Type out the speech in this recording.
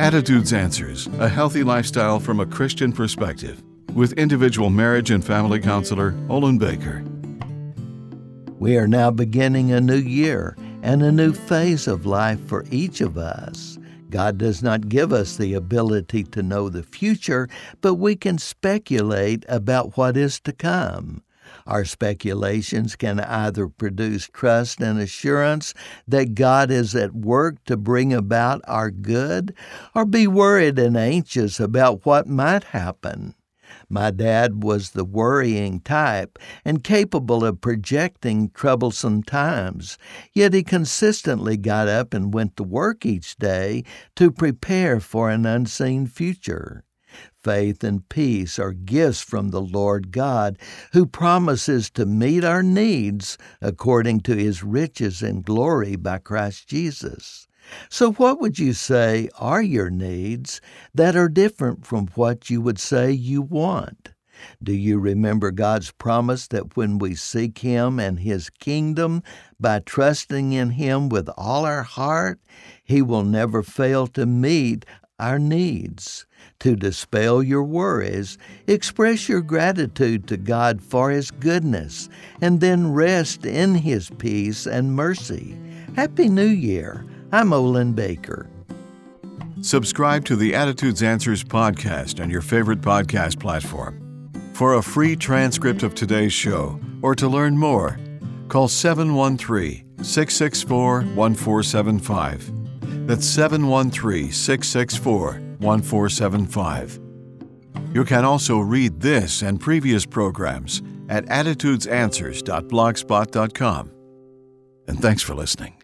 Attitudes Answers A Healthy Lifestyle from a Christian Perspective with individual marriage and family counselor Olin Baker. We are now beginning a new year and a new phase of life for each of us. God does not give us the ability to know the future, but we can speculate about what is to come. Our speculations can either produce trust and assurance that God is at work to bring about our good, or be worried and anxious about what might happen. My dad was the worrying type and capable of projecting troublesome times, yet he consistently got up and went to work each day to prepare for an unseen future. Faith and peace are gifts from the Lord God, who promises to meet our needs according to his riches and glory by Christ Jesus. So, what would you say are your needs that are different from what you would say you want? Do you remember God's promise that when we seek Him and His kingdom by trusting in Him with all our heart, He will never fail to meet our needs? To dispel your worries, express your gratitude to God for His goodness, and then rest in His peace and mercy. Happy New Year! I'm Olin Baker. Subscribe to the Attitudes Answers podcast on your favorite podcast platform. For a free transcript of today's show or to learn more, call 713 664 1475. That's 713 664 1475. You can also read this and previous programs at attitudesanswers.blogspot.com. And thanks for listening.